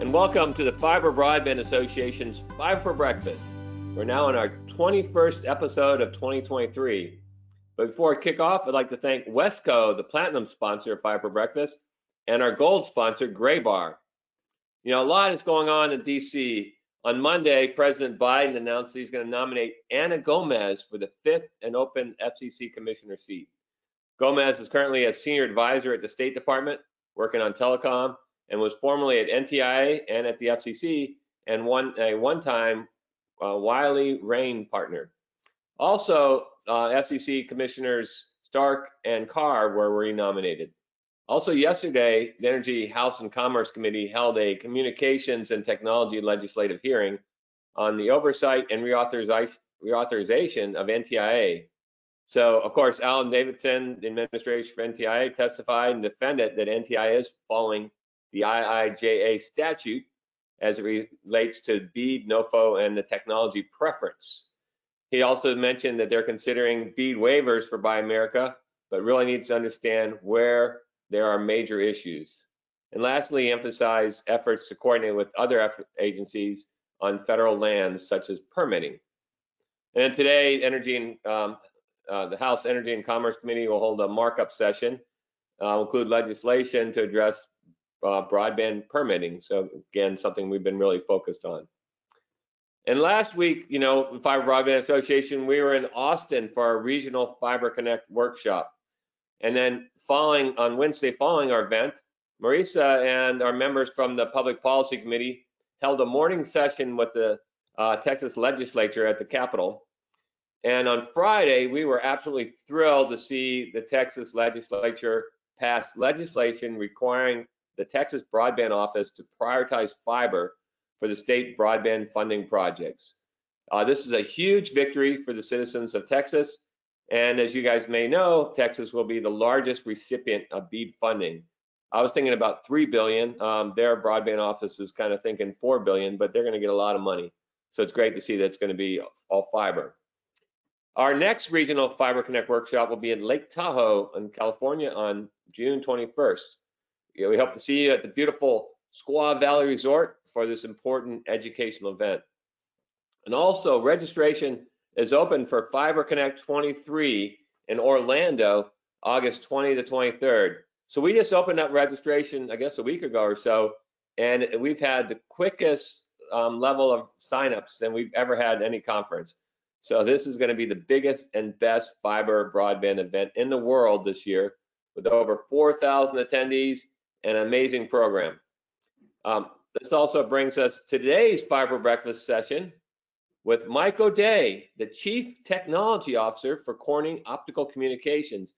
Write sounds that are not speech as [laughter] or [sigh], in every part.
and welcome to the Fiber Broadband Association's Fiber for Breakfast. We're now on our 21st episode of 2023. But before I kick off, I'd like to thank Wesco, the platinum sponsor of Fiber Breakfast, and our gold sponsor, Graybar. You know, a lot is going on in DC. On Monday, President Biden announced he's going to nominate Anna Gomez for the fifth and open FCC commissioner seat. Gomez is currently a senior advisor at the State Department, working on telecom, and was formerly at NTIA and at the FCC and one a one-time uh, Wiley Rein partner. Also, uh, FCC commissioners Starks and Carr were renominated. Also yesterday, the Energy House and Commerce Committee held a communications and technology legislative hearing on the oversight and reauthorization of NTIA. So, of course, Alan Davidson, the administration for NTIA, testified and defended that NTIA is following the IIJA statute as it relates to BEAD, NOFO, and the technology preference. He also mentioned that they're considering BEAD waivers for Buy America, but really needs to understand where there are major issues. And lastly, emphasize efforts to coordinate with other agencies on federal lands, such as permitting. And today, Energy and um, uh, the House Energy and Commerce Committee will hold a markup session, uh, include legislation to address uh, broadband permitting. So again, something we've been really focused on. And last week, you know, Fiber Broadband Association, we were in Austin for our regional Fiber Connect workshop. And then following on Wednesday, following our event, Marisa and our members from the Public Policy Committee held a morning session with the uh, Texas legislature at the Capitol. And on Friday, we were absolutely thrilled to see the Texas legislature pass legislation requiring the Texas Broadband Office to prioritize fiber for the state broadband funding projects. Uh, this is a huge victory for the citizens of Texas. And as you guys may know, Texas will be the largest recipient of BEAD funding. I was thinking about 3 billion. Um, their broadband office is kind of thinking 4 billion, but they're going to get a lot of money. So it's great to see that it's going to be all fiber. Our next regional Fiber Connect workshop will be in Lake Tahoe in California on June 21st. We hope to see you at the beautiful Squaw Valley Resort for this important educational event. And also, registration is open for Fiber Connect 23 in Orlando, August 20 to 23rd. So we just opened up registration, I guess, a week ago or so, and we've had the quickest um, level of signups than we've ever had any conference. So this is going to be the biggest and best fiber broadband event in the world this year, with over 4,000 attendees an amazing program. Um, this also brings us today's Fiber Breakfast session with Mike O'Day, the Chief Technology Officer for Corning Optical Communications,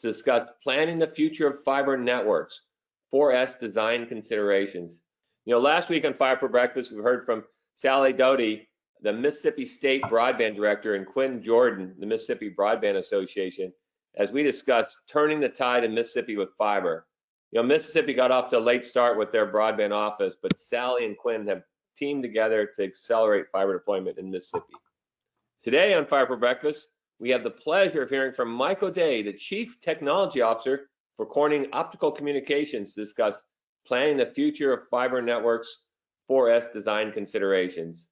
to discuss planning the future of fiber networks, 4S design considerations. You know, last week on Fiber Breakfast, we heard from Sally Doty, the Mississippi State Broadband Director, and Quinn Jordan, the Mississippi Broadband Association, as we discussed turning the tide in Mississippi with fiber. You know, Mississippi got off to a late start with their broadband office, but Sally and Quinn have teamed together to accelerate fiber deployment in Mississippi. Today on Fiber for Breakfast, we have the pleasure of hearing from Michael O'Day, the Chief Technology Officer for Corning Optical Communications, to discuss planning the future of fiber networks 4S design considerations.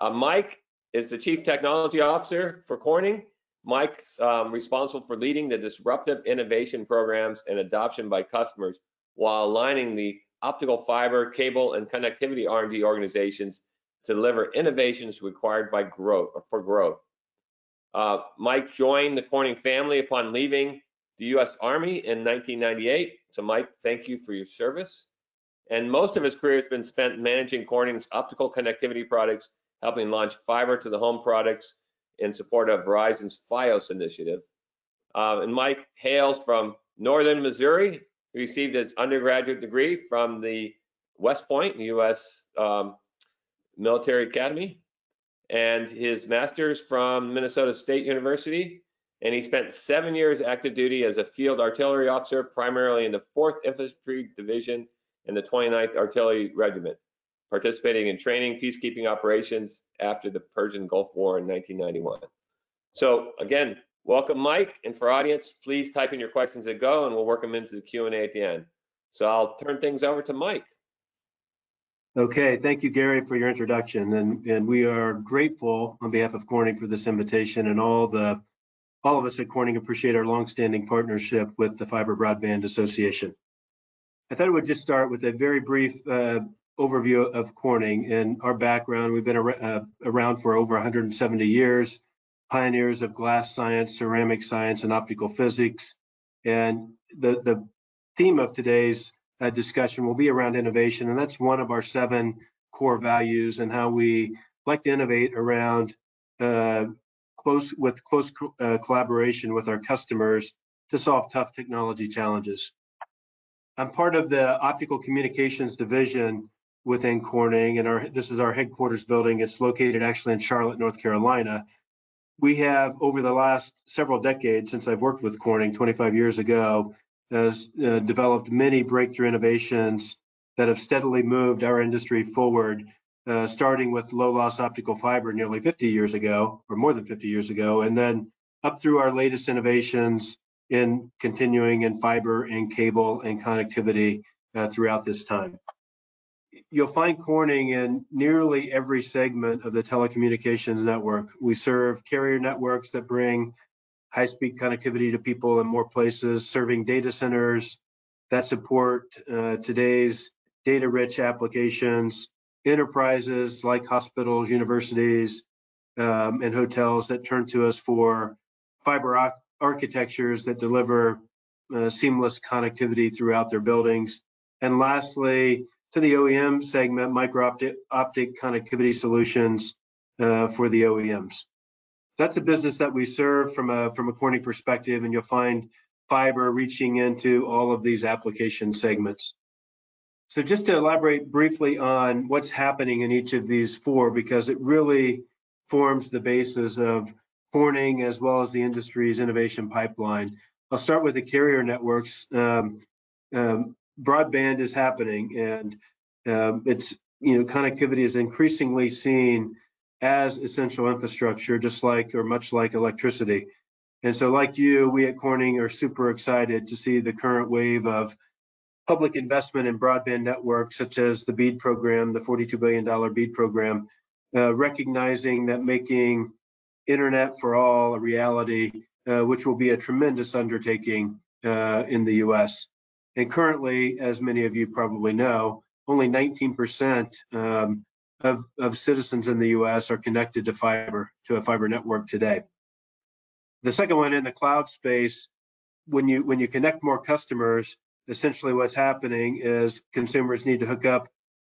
Uh, Mike is the Chief Technology Officer for Corning Mike's um, responsible for leading the disruptive innovation programs and adoption by customers while aligning the optical fiber, cable, and connectivity R&D organizations to deliver innovations required by growth for growth. Uh, Mike joined the Corning family upon leaving the U.S. Army in 1998. So, Mike, thank you for your service. And most of his career has been spent managing Corning's optical connectivity products, helping launch fiber to the home products, in support of Verizon's FiOS initiative. Uh, and Mike hails from Northern Missouri. He received his undergraduate degree from the West Point, U.S. Um, Military Academy and his master's from Minnesota State University. And he spent seven years active duty as a field artillery officer, primarily in the 4th Infantry Division and the 29th Artillery Regiment, participating in training peacekeeping operations after the Persian Gulf War in 1991. So again, welcome Mike, and for audience, please type in your questions at go and we'll work them into the Q&A at the end. So I'll turn things over to Mike. Okay, thank you, Gary, for your introduction. And, and we are grateful on behalf of Corning for this invitation and all the all of us at Corning appreciate our longstanding partnership with the Fiber Broadband Association. I thought I would just start with a very brief uh, overview of Corning and our background. We've been ar uh, around for over 170 years, pioneers of glass science, ceramic science, and optical physics. And the, the theme of today's uh, discussion will be around innovation, and that's one of our seven core values and how we like to innovate around uh, close with close co uh, collaboration with our customers to solve tough technology challenges. I'm part of the optical communications division within Corning, and our this is our headquarters building. It's located actually in Charlotte, North Carolina. We have over the last several decades, since I've worked with Corning 25 years ago, has uh, developed many breakthrough innovations that have steadily moved our industry forward, uh, starting with low loss optical fiber nearly 50 years ago, or more than 50 years ago, and then up through our latest innovations in continuing in fiber and cable and connectivity uh, throughout this time. You'll find Corning in nearly every segment of the telecommunications network. We serve carrier networks that bring high-speed connectivity to people in more places, serving data centers that support uh, today's data-rich applications, enterprises like hospitals, universities, um, and hotels that turn to us for fiber architectures that deliver uh, seamless connectivity throughout their buildings. And lastly, to the OEM segment, micro optic, optic connectivity solutions uh, for the OEMs that's a business that we serve from a from a Corning perspective, and you'll find fiber reaching into all of these application segments. So just to elaborate briefly on what's happening in each of these four, because it really forms the basis of Corning as well as the industry's innovation pipeline. I'll start with the carrier networks. Broadband is happening, and um, it's you know connectivity is increasingly seen as essential infrastructure, just like or much like electricity. And so, like you, we at Corning are super excited to see the current wave of public investment in broadband networks, such as the BEAD program, the $42 billion BEAD program, uh, recognizing that making internet for all a reality, uh, which will be a tremendous undertaking uh, in the US. And currently, as many of you probably know, only 19% um, of, citizens in the US are connected to fiber, to a fiber network today. The second one in the cloud space, when you when you connect more customers, essentially what's happening is consumers need to hook up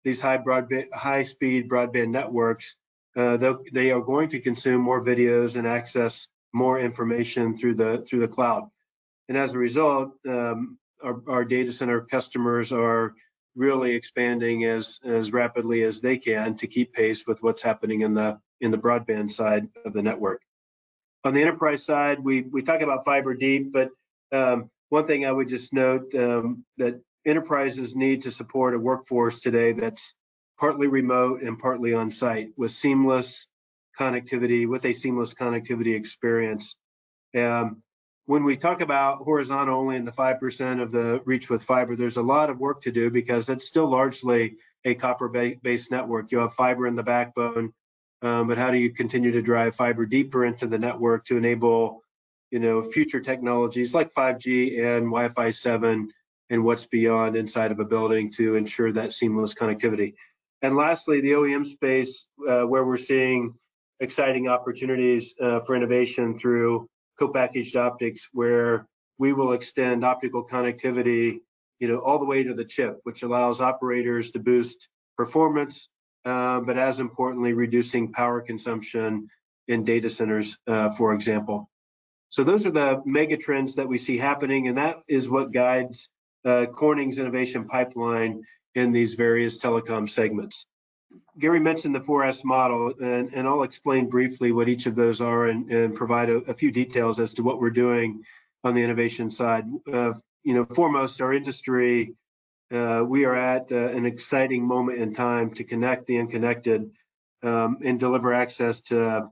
these high broadband, high speed broadband networks. Uh, they are going to consume more videos and access more information through the through the cloud. And as a result, um, our, data center customers are really expanding as as rapidly as they can to keep pace with what's happening in the in the broadband side of the network. On the enterprise side, we we talk about fiber deep, but um, one thing I would just note um, that enterprises need to support a workforce today that's partly remote and partly on site with seamless connectivity, with a seamless connectivity experience. Um, when we talk about horizontal only in the 5% of the reach with fiber, there's a lot of work to do because it's still largely a copper based network. You have fiber in the backbone, um, but how do you continue to drive fiber deeper into the network to enable, you know, future technologies like 5G and Wi-Fi 7 and what's beyond inside of a building to ensure that seamless connectivity. And lastly, the OEM space uh, where we're seeing exciting opportunities uh, for innovation through co-packaged optics where we will extend optical connectivity you know all the way to the chip which allows operators to boost performance uh, but as importantly reducing power consumption in data centers uh, for example. So those are the mega trends that we see happening and that is what guides uh, corning's innovation pipeline in these various telecom segments Gary mentioned the 4S model, and, and I'll explain briefly what each of those are and, and provide a, a few details as to what we're doing on the innovation side. Uh, you know, foremost, our industry, uh, we are at uh, an exciting moment in time to connect the unconnected um, and deliver access to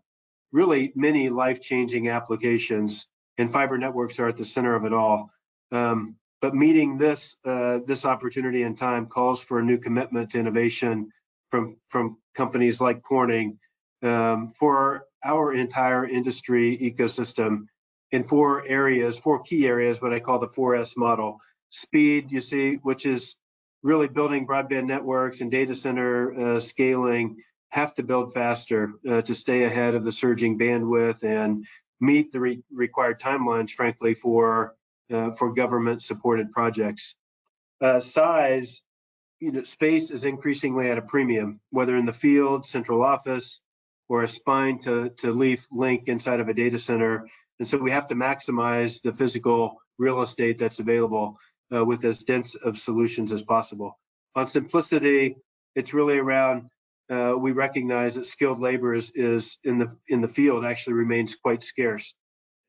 really many life-changing applications. And fiber networks are at the center of it all. Um, but meeting this uh, this opportunity in time calls for a new commitment to innovation from from companies like Corning um, for our entire industry ecosystem in four areas, four key areas, what I call the 4S model. Speed, you see, which is really building broadband networks and data center uh, scaling have to build faster uh, to stay ahead of the surging bandwidth and meet the re required timelines, frankly, for uh, for government supported projects. Uh, size, you know, space is increasingly at a premium, whether in the field, central office, or a spine to, to leaf link inside of a data center. And so we have to maximize the physical real estate that's available uh, with as dense of solutions as possible. On simplicity, it's really around uh, we recognize that skilled labor is, is in the in the field actually remains quite scarce,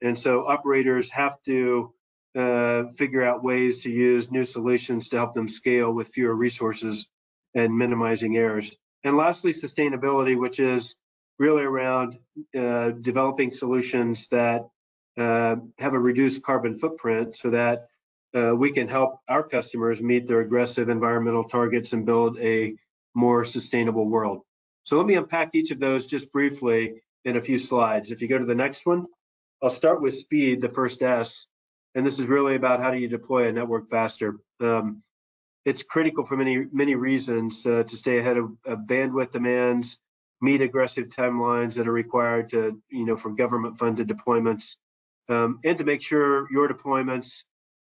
and so operators have to uh, figure out ways to use new solutions to help them scale with fewer resources and minimizing errors. And lastly, sustainability, which is really around uh, developing solutions that uh, have a reduced carbon footprint so that uh, we can help our customers meet their aggressive environmental targets and build a more sustainable world. So let me unpack each of those just briefly in a few slides. If you go to the next one, I'll start with speed, the first S, and this is really about how do you deploy a network faster. Um, it's critical for many many reasons uh, to stay ahead of, of, bandwidth demands, meet aggressive timelines that are required to you know for government funded deployments, um, and to make sure your deployments,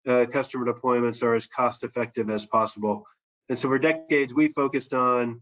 uh, customer deployments, are as cost effective as possible. And so for decades, we focused on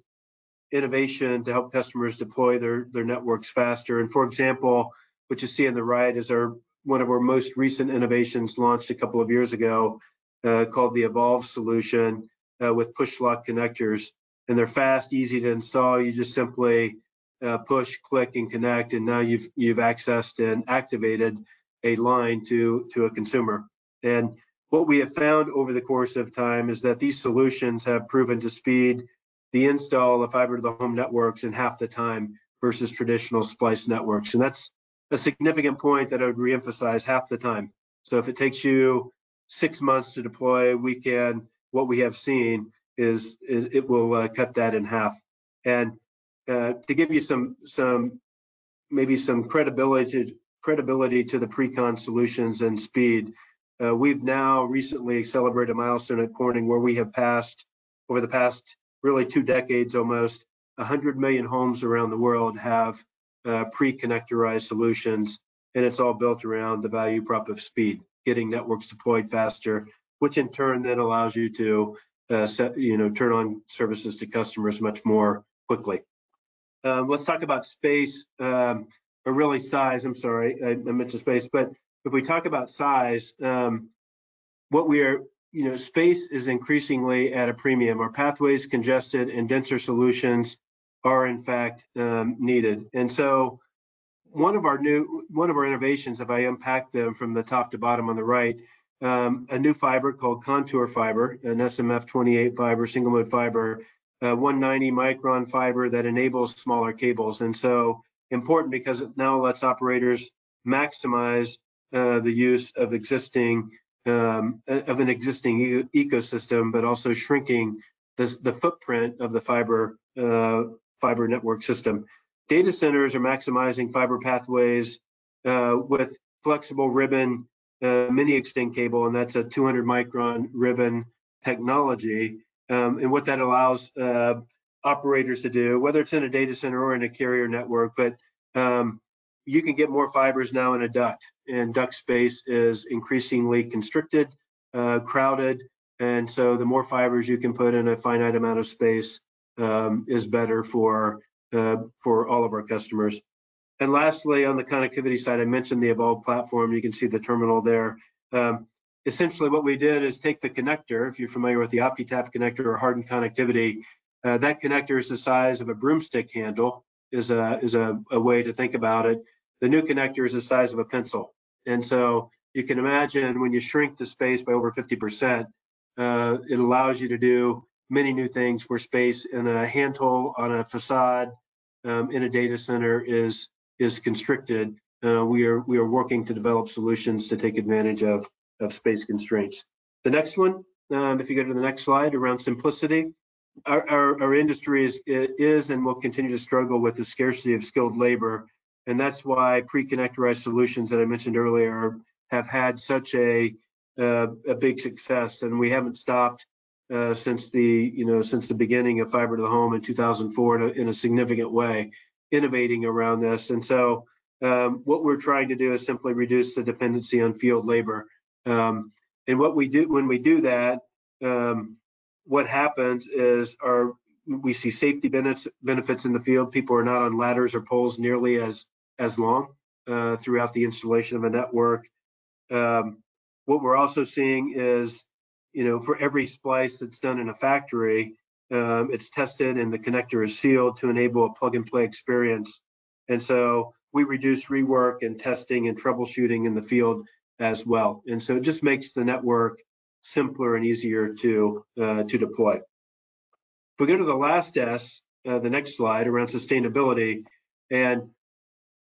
innovation to help customers deploy their, their networks faster. And for example, what you see on the right is our one of our most recent innovations launched a couple of years ago uh, called the EVOLV solution uh, with push lock connectors. And they're fast, easy to install. You just simply uh, push, click, and connect, and now you've you've accessed and activated a line to to a consumer. And what we have found over the course of time is that these solutions have proven to speed the install of fiber to the home networks in half the time versus traditional splice networks. And that's a significant point that I would reemphasize half the time. So if it takes you six months to deploy, we can, what we have seen is it, it will uh, cut that in half. And uh, to give you some, some, maybe some credibility to, credibility to the Precon solutions and speed, uh, we've now recently celebrated a milestone at Corning where we have passed, over the past really two decades almost, 100 million homes around the world have uh, pre-connectorized solutions, and it's all built around the value prop of speed, getting networks deployed faster, which in turn then allows you to uh, set, you know, turn on services to customers much more quickly. Um, let's talk about space, um, or really size. I'm sorry, I, I mentioned space, but if we talk about size, um, what we are, you know, space is increasingly at a premium. Our pathways congested and denser solutions are in fact um, needed. And so one of our new, one of our innovations, if I unpack them from the top to bottom on the right, um, a new fiber called Contour Fiber, an SMF28 fiber, single mode fiber, uh, 190 micron fiber that enables smaller cables. And so important because it now lets operators maximize uh, the use of existing um, of an existing e ecosystem, but also shrinking the footprint of the fiber uh, fiber network system. Data centers are maximizing fiber pathways uh, with flexible ribbon uh, MiniXtend cable, and that's a 200 micron ribbon technology. Um, and what that allows uh, operators to do, whether it's in a data center or in a carrier network, but um, you can get more fibers now in a duct, and duct space is increasingly constricted, uh, crowded, and so the more fibers you can put in a finite amount of space um, is better for uh, for all of our customers. And lastly, on the connectivity side, I mentioned the EVOLV platform. You can see the terminal there. Um, essentially, what we did is take the connector. If you're familiar with the OptiTap connector or hardened connectivity, Uh, that connector is the size of a broomstick handle, is a is a, a way to think about it. The new connector is the size of a pencil, and so you can imagine when you shrink the space by over 50%, uh, it allows you to do many new things for space in a hand hole on a facade um, in a data center is is constricted. Uh, we are we are working to develop solutions to take advantage of of space constraints. The next one, um, if you go to the next slide, around simplicity, our, our, our industry is is and will continue to struggle with the scarcity of skilled labor, and that's why pre-connectorized solutions that I mentioned earlier have had such a uh, a big success, and we haven't stopped uh, since the you know since the beginning of fiber to the home in 2004 in a, in a significant way, innovating around this. And so um, what we're trying to do is simply reduce the dependency on field labor. Um, and what we do when we do that, um, what happens is our we see safety benefits benefits in the field. People are not on ladders or poles nearly as as long uh, throughout the installation of a network. Um, what we're also seeing is, you know, for every splice that's done in a factory, um, it's tested and the connector is sealed to enable a plug and play experience. And so we reduce rework and testing and troubleshooting in the field as well. And so it just makes the network simpler and easier to uh, to deploy. If we go to the last S, uh, the next slide around sustainability, and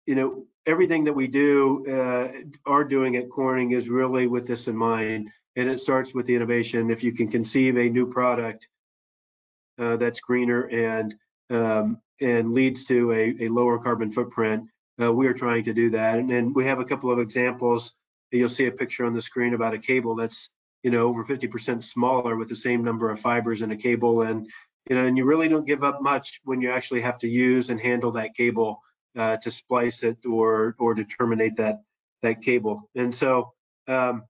you know everything that we do uh, are doing at Corning is really with this in mind, and it starts with the innovation. If you can conceive a new product uh, that's greener and um, and leads to a, a lower carbon footprint, uh, we are trying to do that. And, and we have a couple of examples. You'll see a picture on the screen about a cable that's you know over 50% smaller with the same number of fibers in a cable, and you know, and you really don't give up much when you actually have to use and handle that cable uh, to splice it or or to terminate that that cable. And so um,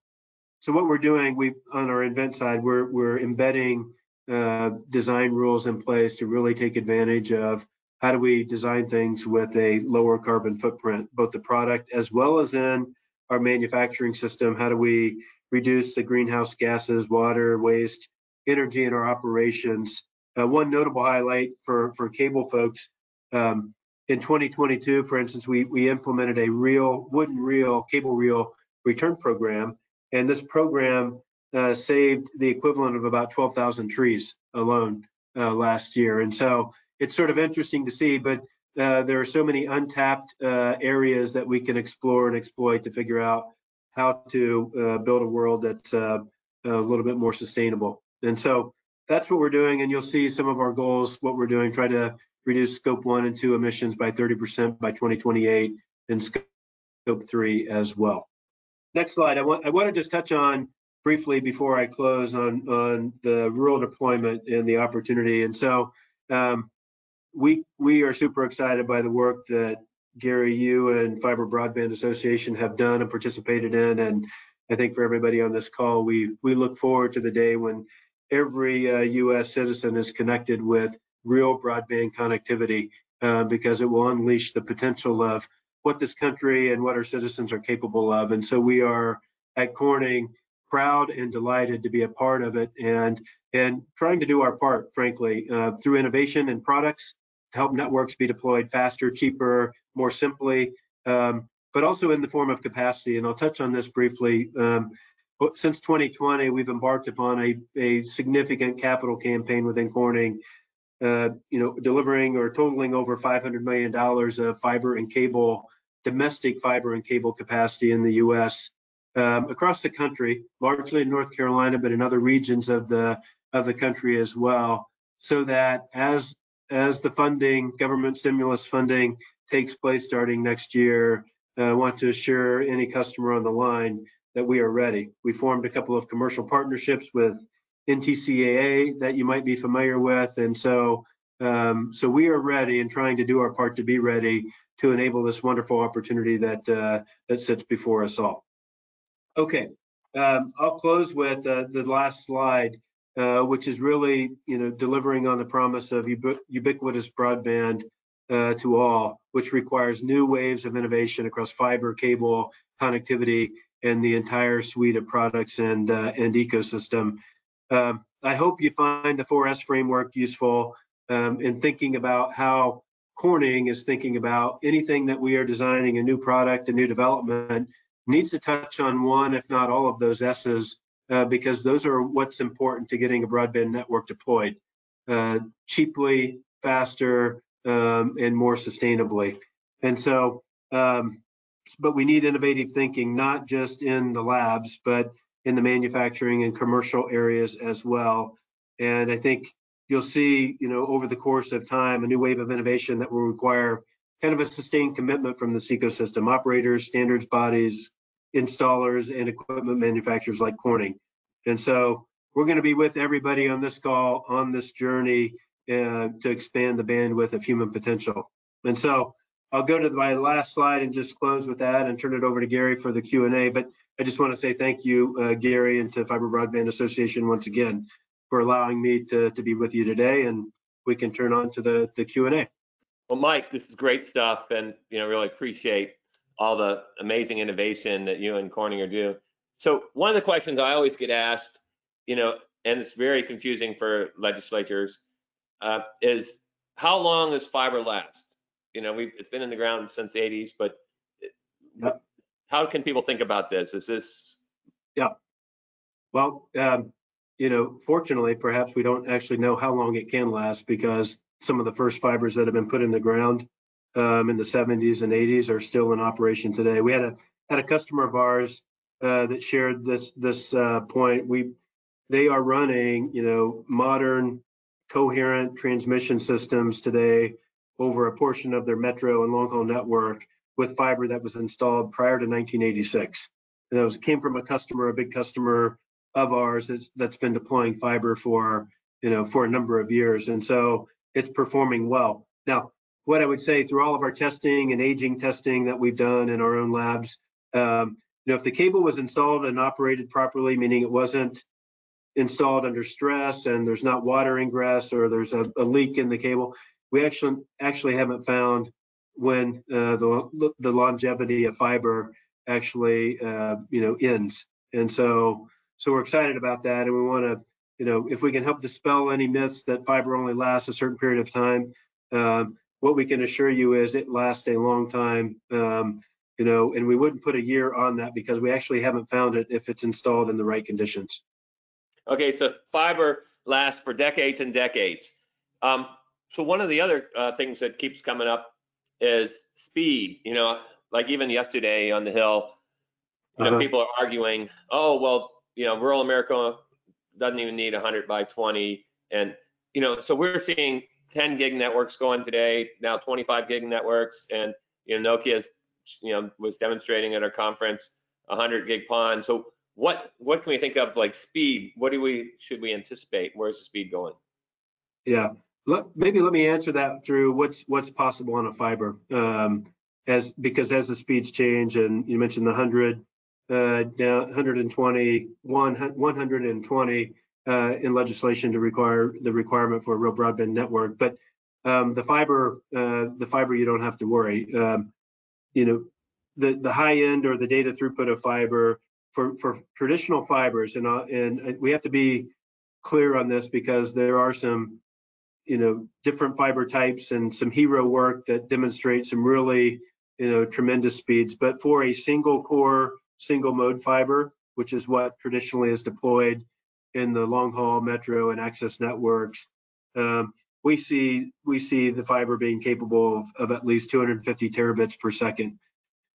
so what we're doing, we on our invent side, we're we're embedding uh, design rules in place to really take advantage of how do we design things with a lower carbon footprint, both the product as well as in our manufacturing system. How do we reduce the greenhouse gases, water, waste, energy in our operations? Uh, one notable highlight for for cable folks, um, in 2022, for instance, we, we implemented a reel, wooden reel, cable reel return program. And this program uh, saved the equivalent of about 12,000 trees alone uh, last year. And so it's sort of interesting to see, but uh, there are so many untapped uh, areas that we can explore and exploit to figure out how to uh, build a world that's uh, a little bit more sustainable. And so that's what we're doing. And you'll see some of our goals, what we're doing, try to reduce scope one and two emissions by 30% by 2028 and scope three as well. Next slide. I want, I want to just touch on briefly before I close on, on the rural deployment and the opportunity. And so um, we, we are super excited by the work that Gary, you and Fiber Broadband Association have done and participated in. And I think for everybody on this call, we, we look forward to the day when every uh, US citizen is connected with real broadband connectivity uh, because it will unleash the potential of what this country and what our citizens are capable of. And so we are at Corning proud and delighted to be a part of it and and trying to do our part, frankly, uh, through innovation and products to help networks be deployed faster, cheaper, more simply, um, but also in the form of capacity. And I'll touch on this briefly. Um, since 2020, we've embarked upon a, a significant capital campaign within Corning uh, you know, delivering or totaling over $500 million of fiber and cable, domestic fiber and cable capacity in the U.S. Um, across the country, largely in North Carolina, but in other regions of the of the country as well, so that as as the funding, government stimulus funding takes place starting next year, uh, I want to assure any customer on the line that we are ready. We formed a couple of commercial partnerships with NTCAA that you might be familiar with. And so, um, so we are ready and trying to do our part to be ready to enable this wonderful opportunity that uh, that sits before us all. Okay, um, I'll close with uh, the last slide, uh, which is really, you know, delivering on the promise of ubiqu ubiquitous broadband uh, to all, which requires new waves of innovation across fiber, cable, connectivity, and the entire suite of products and uh, and ecosystem. Um, I hope you find the 4S framework useful. um, in thinking about how Corning is thinking about anything that we are designing a new product, a new development needs to touch on one, if not all of those S's, uh, because those are what's important to getting a broadband network deployed uh, cheaply, faster, um, and more sustainably. And so, um, but we need innovative thinking, not just in the labs, but in the manufacturing and commercial areas as well. And I think you'll see, you know, over the course of time, a new wave of innovation that will require kind of a sustained commitment from this ecosystem, operators, standards bodies, installers, and equipment manufacturers like Corning. And so we're going to be with everybody on this call on this journey uh, to expand the bandwidth of human potential. And so I'll go to my last slide and just close with that and turn it over to Gary for the Q&A. But I just want to say thank you, uh, Gary, and to Fiber Broadband Association once again for allowing me to, to be with you today, and we can turn on to the, the Q&A. Well, Mike, this is great stuff, and you know, really appreciate all the amazing innovation that you and Corning are doing. So one of the questions I always get asked, you know, and it's very confusing for legislators, uh, is how long does fiber last? You know, we it's been in the ground since the 80s, but yep. How can people think about this? Is this? Yeah. Well, um, you know, fortunately, perhaps we don't actually know how long it can last because some of the first fibers that have been put in the ground um, in the 70s and 80s are still in operation today. We had a had a customer of ours uh, that shared this this uh, point. We they are running, you know, modern coherent transmission systems today over a portion of their metro and long haul network with fiber that was installed prior to 1986. And that was came from a customer, a big customer of ours that's, that's been deploying fiber for you know for a number of years, and so it's performing well. Now, what I would say through all of our testing and aging testing that we've done in our own labs, um, you know, if the cable was installed and operated properly, meaning it wasn't installed under stress and there's not water ingress or there's a, a leak in the cable, we actually actually haven't found when uh, the the longevity of fiber actually uh, you know ends. And so so we're excited about that, and we want to, you know, if we can help dispel any myths that fiber only lasts a certain period of time, um, what we can assure you is it lasts a long time. Um, you know, and we wouldn't put a year on that because we actually haven't found it if it's installed in the right conditions. Okay, so fiber lasts for decades and decades. Um, so one of the other uh, things that keeps coming up is speed. You know, like even yesterday on the Hill, you know, uh-huh. people are arguing, oh well, you know, rural America doesn't even need 100 by 20. And, you know, so we're seeing 10 gig networks going today, now 25 gig networks. And, you know, Nokia's, you know, was demonstrating at our conference 100 gig PON. So what what can we think of like speed? What do we should we anticipate? Where's the speed going? Yeah, let, maybe let me answer that through what's what's possible on a fiber. Um, as because as the speeds change, and you mentioned the 100 uh, down 120, 120 uh, in legislation to require the requirement for a real broadband network. But um, the fiber, uh, the fiber, you don't have to worry. Um, you know, the the high end or the data throughput of fiber for for traditional fibers, and uh, and we have to be clear on this because there are some you know different fiber types and some hero work that demonstrates some really you know tremendous speeds but for a single core single mode fiber, which is what traditionally is deployed in the long haul metro and access networks. Um, we see we see the fiber being capable of, of, at least 250 terabits per second,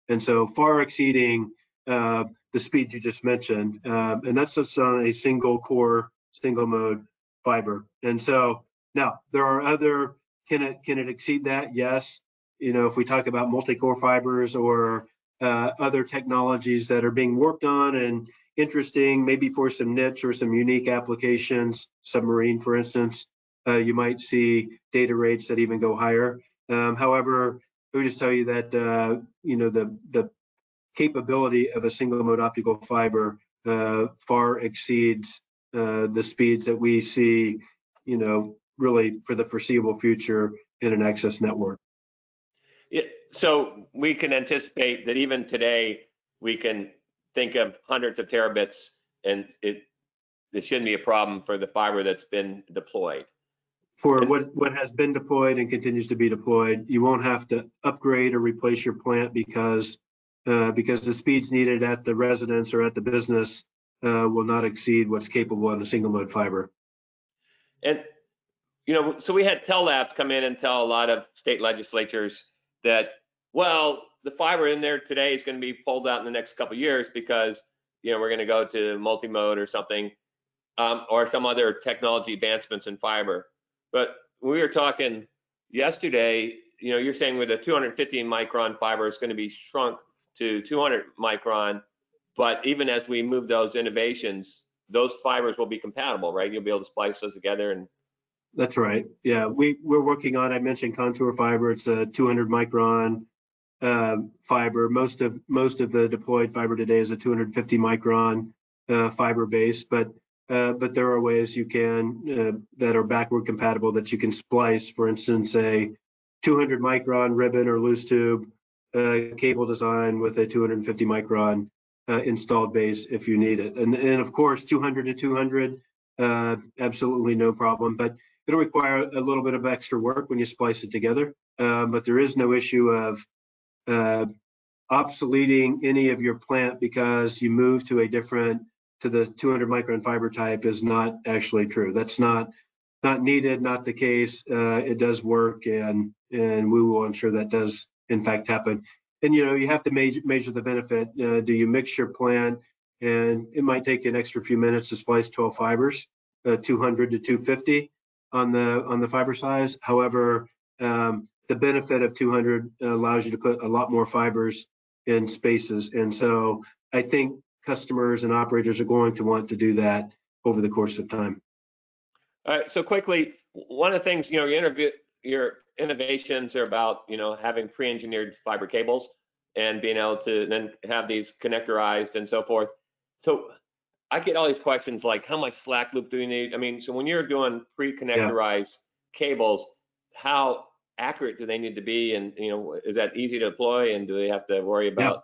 and so far exceeding uh, the speed you just mentioned. Uh, and that's just on a single core, single mode fiber. And so now there are other. Can it can it exceed that? Yes. You know, if we talk about multi-core fibers or uh, other technologies that are being worked on and interesting, maybe for some niche or some unique applications, submarine, for instance, uh, you might see data rates that even go higher. Um, however, let me just tell you that uh, you know the the capability of a single mode optical fiber uh, far exceeds uh, the speeds that we see, you know, really for the foreseeable future in an access network. Yeah, so we can anticipate that even today we can think of hundreds of terabits and it this shouldn't be a problem for the fiber that's been deployed. for what, what has been deployed and continues to be deployed, you won't have to upgrade or replace your plant because uh, because the speeds needed at the residence or at the business uh, will not exceed what's capable in a single mode fiber. And you know, so we had Tellabs come in and tell a lot of state legislatures that, well, the fiber in there today is going to be pulled out in the next couple years because you know we're going to go to multi-mode or something, um, or some other technology advancements in fiber. But we were talking yesterday, you know, you're saying with a 250 micron fiber, it's going to be shrunk to 200 micron. But even as we move those innovations, those fibers will be compatible, right? You'll be able to splice those together and that's right. Yeah, we we're working on. I mentioned contour fiber. It's a 200 micron uh, fiber. Most of most of the deployed fiber today is a 250 micron uh, fiber base, but uh, but there are ways you can that are backward compatible that you can splice. For instance, a 200 micron ribbon or loose tube cable design with a 250 micron installed base if you need it. And and of course, 200 to 200, absolutely no problem. But It'll require a little bit of extra work when you splice it together, uh, but there is no issue of uh, obsoleting any of your plant because you move to a different to the 200 micron fiber type is not actually true. That's not not needed, not the case. Uh, it does work, and and we will ensure that does in fact happen. And you know you have to measure measure the benefit. Uh, do you mix your plant? And it might take an extra few minutes to splice 12 fibers, uh, 200 to 250 on the on the fiber size. However, um, the benefit of 200 allows you to put a lot more fibers in spaces, and so I think customers and operators are going to want to do that over the course of time. All right. So quickly, one of the things you know, your interview, your innovations are about you know having pre-engineered fiber cables and being able to then have these connectorized and so forth. So I get all these questions like how much slack loop do you need? I mean, so when you're doing pre-connectorized yeah. cables, how accurate do they need to be? And you know, is that easy to deploy? And do they have to worry about?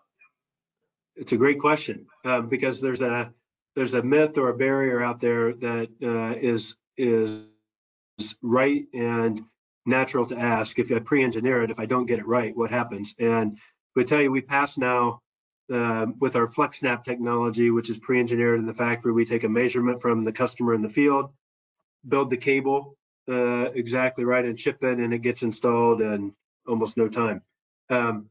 Yeah. It's a great question um, because there's a there's a myth or a barrier out there that uh, is is right and natural to ask. If I pre-engineer it, if I don't get it right, what happens? And we tell you we pass now uh, with our FlexNAP technology, which is pre-engineered in the factory, we take a measurement from the customer in the field, build the cable uh, exactly right and ship it, and it gets installed in almost no time. Um,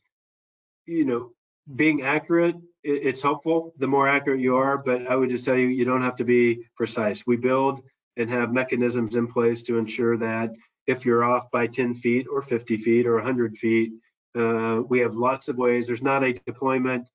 you know, being accurate, it, it's helpful. The more accurate you are, but I would just tell you, you don't have to be precise. We build and have mechanisms in place to ensure that if you're off by 10 feet or 50 feet or 100 feet, uh, we have lots of ways. There's not a deployment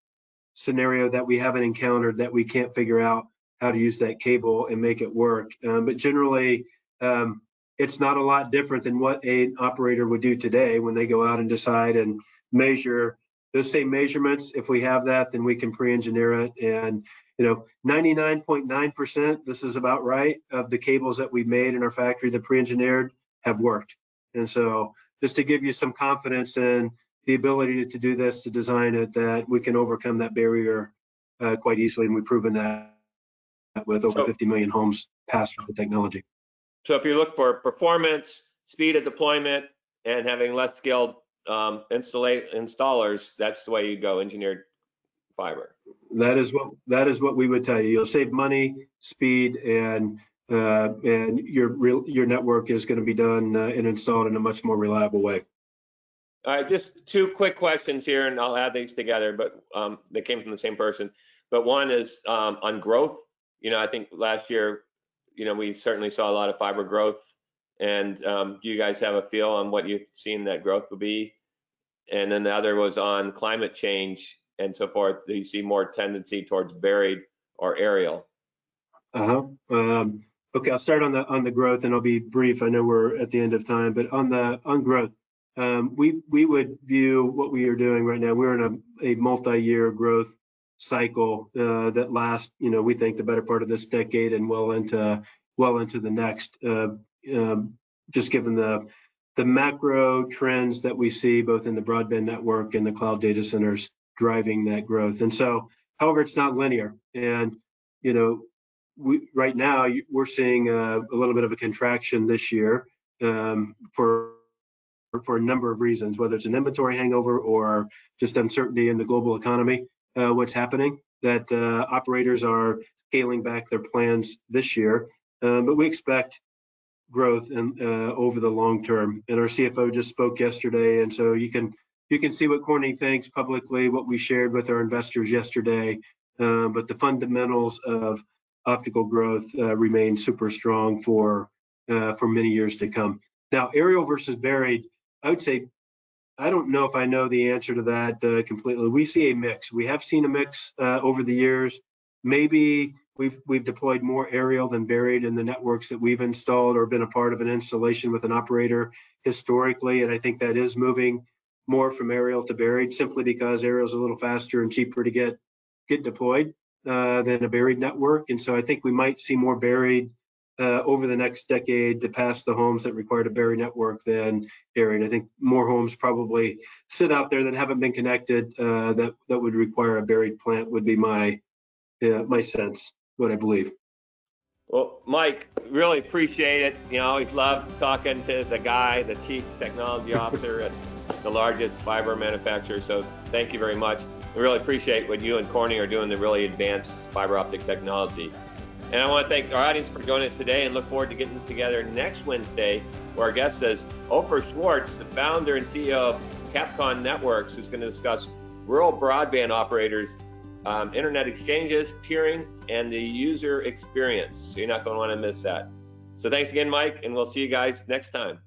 scenario that we haven't encountered that we can't figure out how to use that cable and make it work. Um, but generally, um, it's not a lot different than what an operator would do today when they go out and decide and measure those same measurements. If we have that, then we can pre-engineer it. And you know, 99.9%, this is about right, of the cables that we've made in our factory that pre-engineered have worked. And so just to give you some confidence in the ability to do this, to design it, that we can overcome that barrier uh, quite easily, and we've proven that with over so, 50 million homes passed with the technology. So if you look for performance, speed of deployment, and having less skilled um, installers, that's the way you go, engineered fiber. That is what that is what we would tell you. You'll save money, speed, and uh, and your real your network is going to be done uh, and installed in a much more reliable way. All right, just two quick questions here, and I'll add these together, but um, they came from the same person. But one is um, on growth. You know, I think last year, you know, we certainly saw a lot of fiber growth. And um, do you guys have a feel on what you've seen that growth will be? And then the other was on climate change and so forth. Do you see more tendency towards buried or aerial? Uh huh. Um, okay, I'll start on the on the growth, and I'll be brief. I know we're at the end of time, but on the on growth, um, we we would view what we are doing right now. We're in a, a multi-year growth cycle uh, that lasts, you know, we think the better part of this decade and well into well into the next. Uh, um, just given the the macro trends that we see both in the broadband network and the cloud data centers driving that growth. And so, however, it's not linear. And you know, we right now we're seeing a, a little bit of a contraction this year um, for for a number of reasons, whether it's an inventory hangover or just uncertainty in the global economy, uh, what's happening, that uh, operators are scaling back their plans this year. Um, but we expect growth in, uh, over the long term. And our CFO just spoke yesterday, and so you can you can see what Corning thinks publicly, what we shared with our investors yesterday. Uh, but the fundamentals of optical growth uh, remain super strong for uh, for many years to come. Now, aerial versus buried, I would say I don't know if I know the answer to that uh, completely. We see a mix. We have seen a mix uh, over the years. Maybe we've we've deployed more aerial than buried in the networks that we've installed or been a part of an installation with an operator historically, and I think that is moving more from aerial to buried simply because aerial is a little faster and cheaper to get get deployed uh, than a buried network. And so I think we might see more buried uh, over the next decade to pass the homes that require a buried network than buried. I think more homes probably sit out there that haven't been connected uh, that that would require a buried plant would be my uh, my sense, what I believe. Well, Mike, really appreciate it. You know, always love talking to the guy, the chief technology [laughs] officer at the largest fiber manufacturer. So thank you very much. We really appreciate what you and Corning are doing to really advance fiber optic technology. And I want to thank our audience for joining us today and look forward to getting together next Wednesday where our guest is Ofer Schwartz, the founder and CEO of Capcom Networks, who's going to discuss rural broadband operators, um, internet exchanges, peering, and the user experience. So you're not going to want to miss that. So thanks again, Mike, and we'll see you guys next time.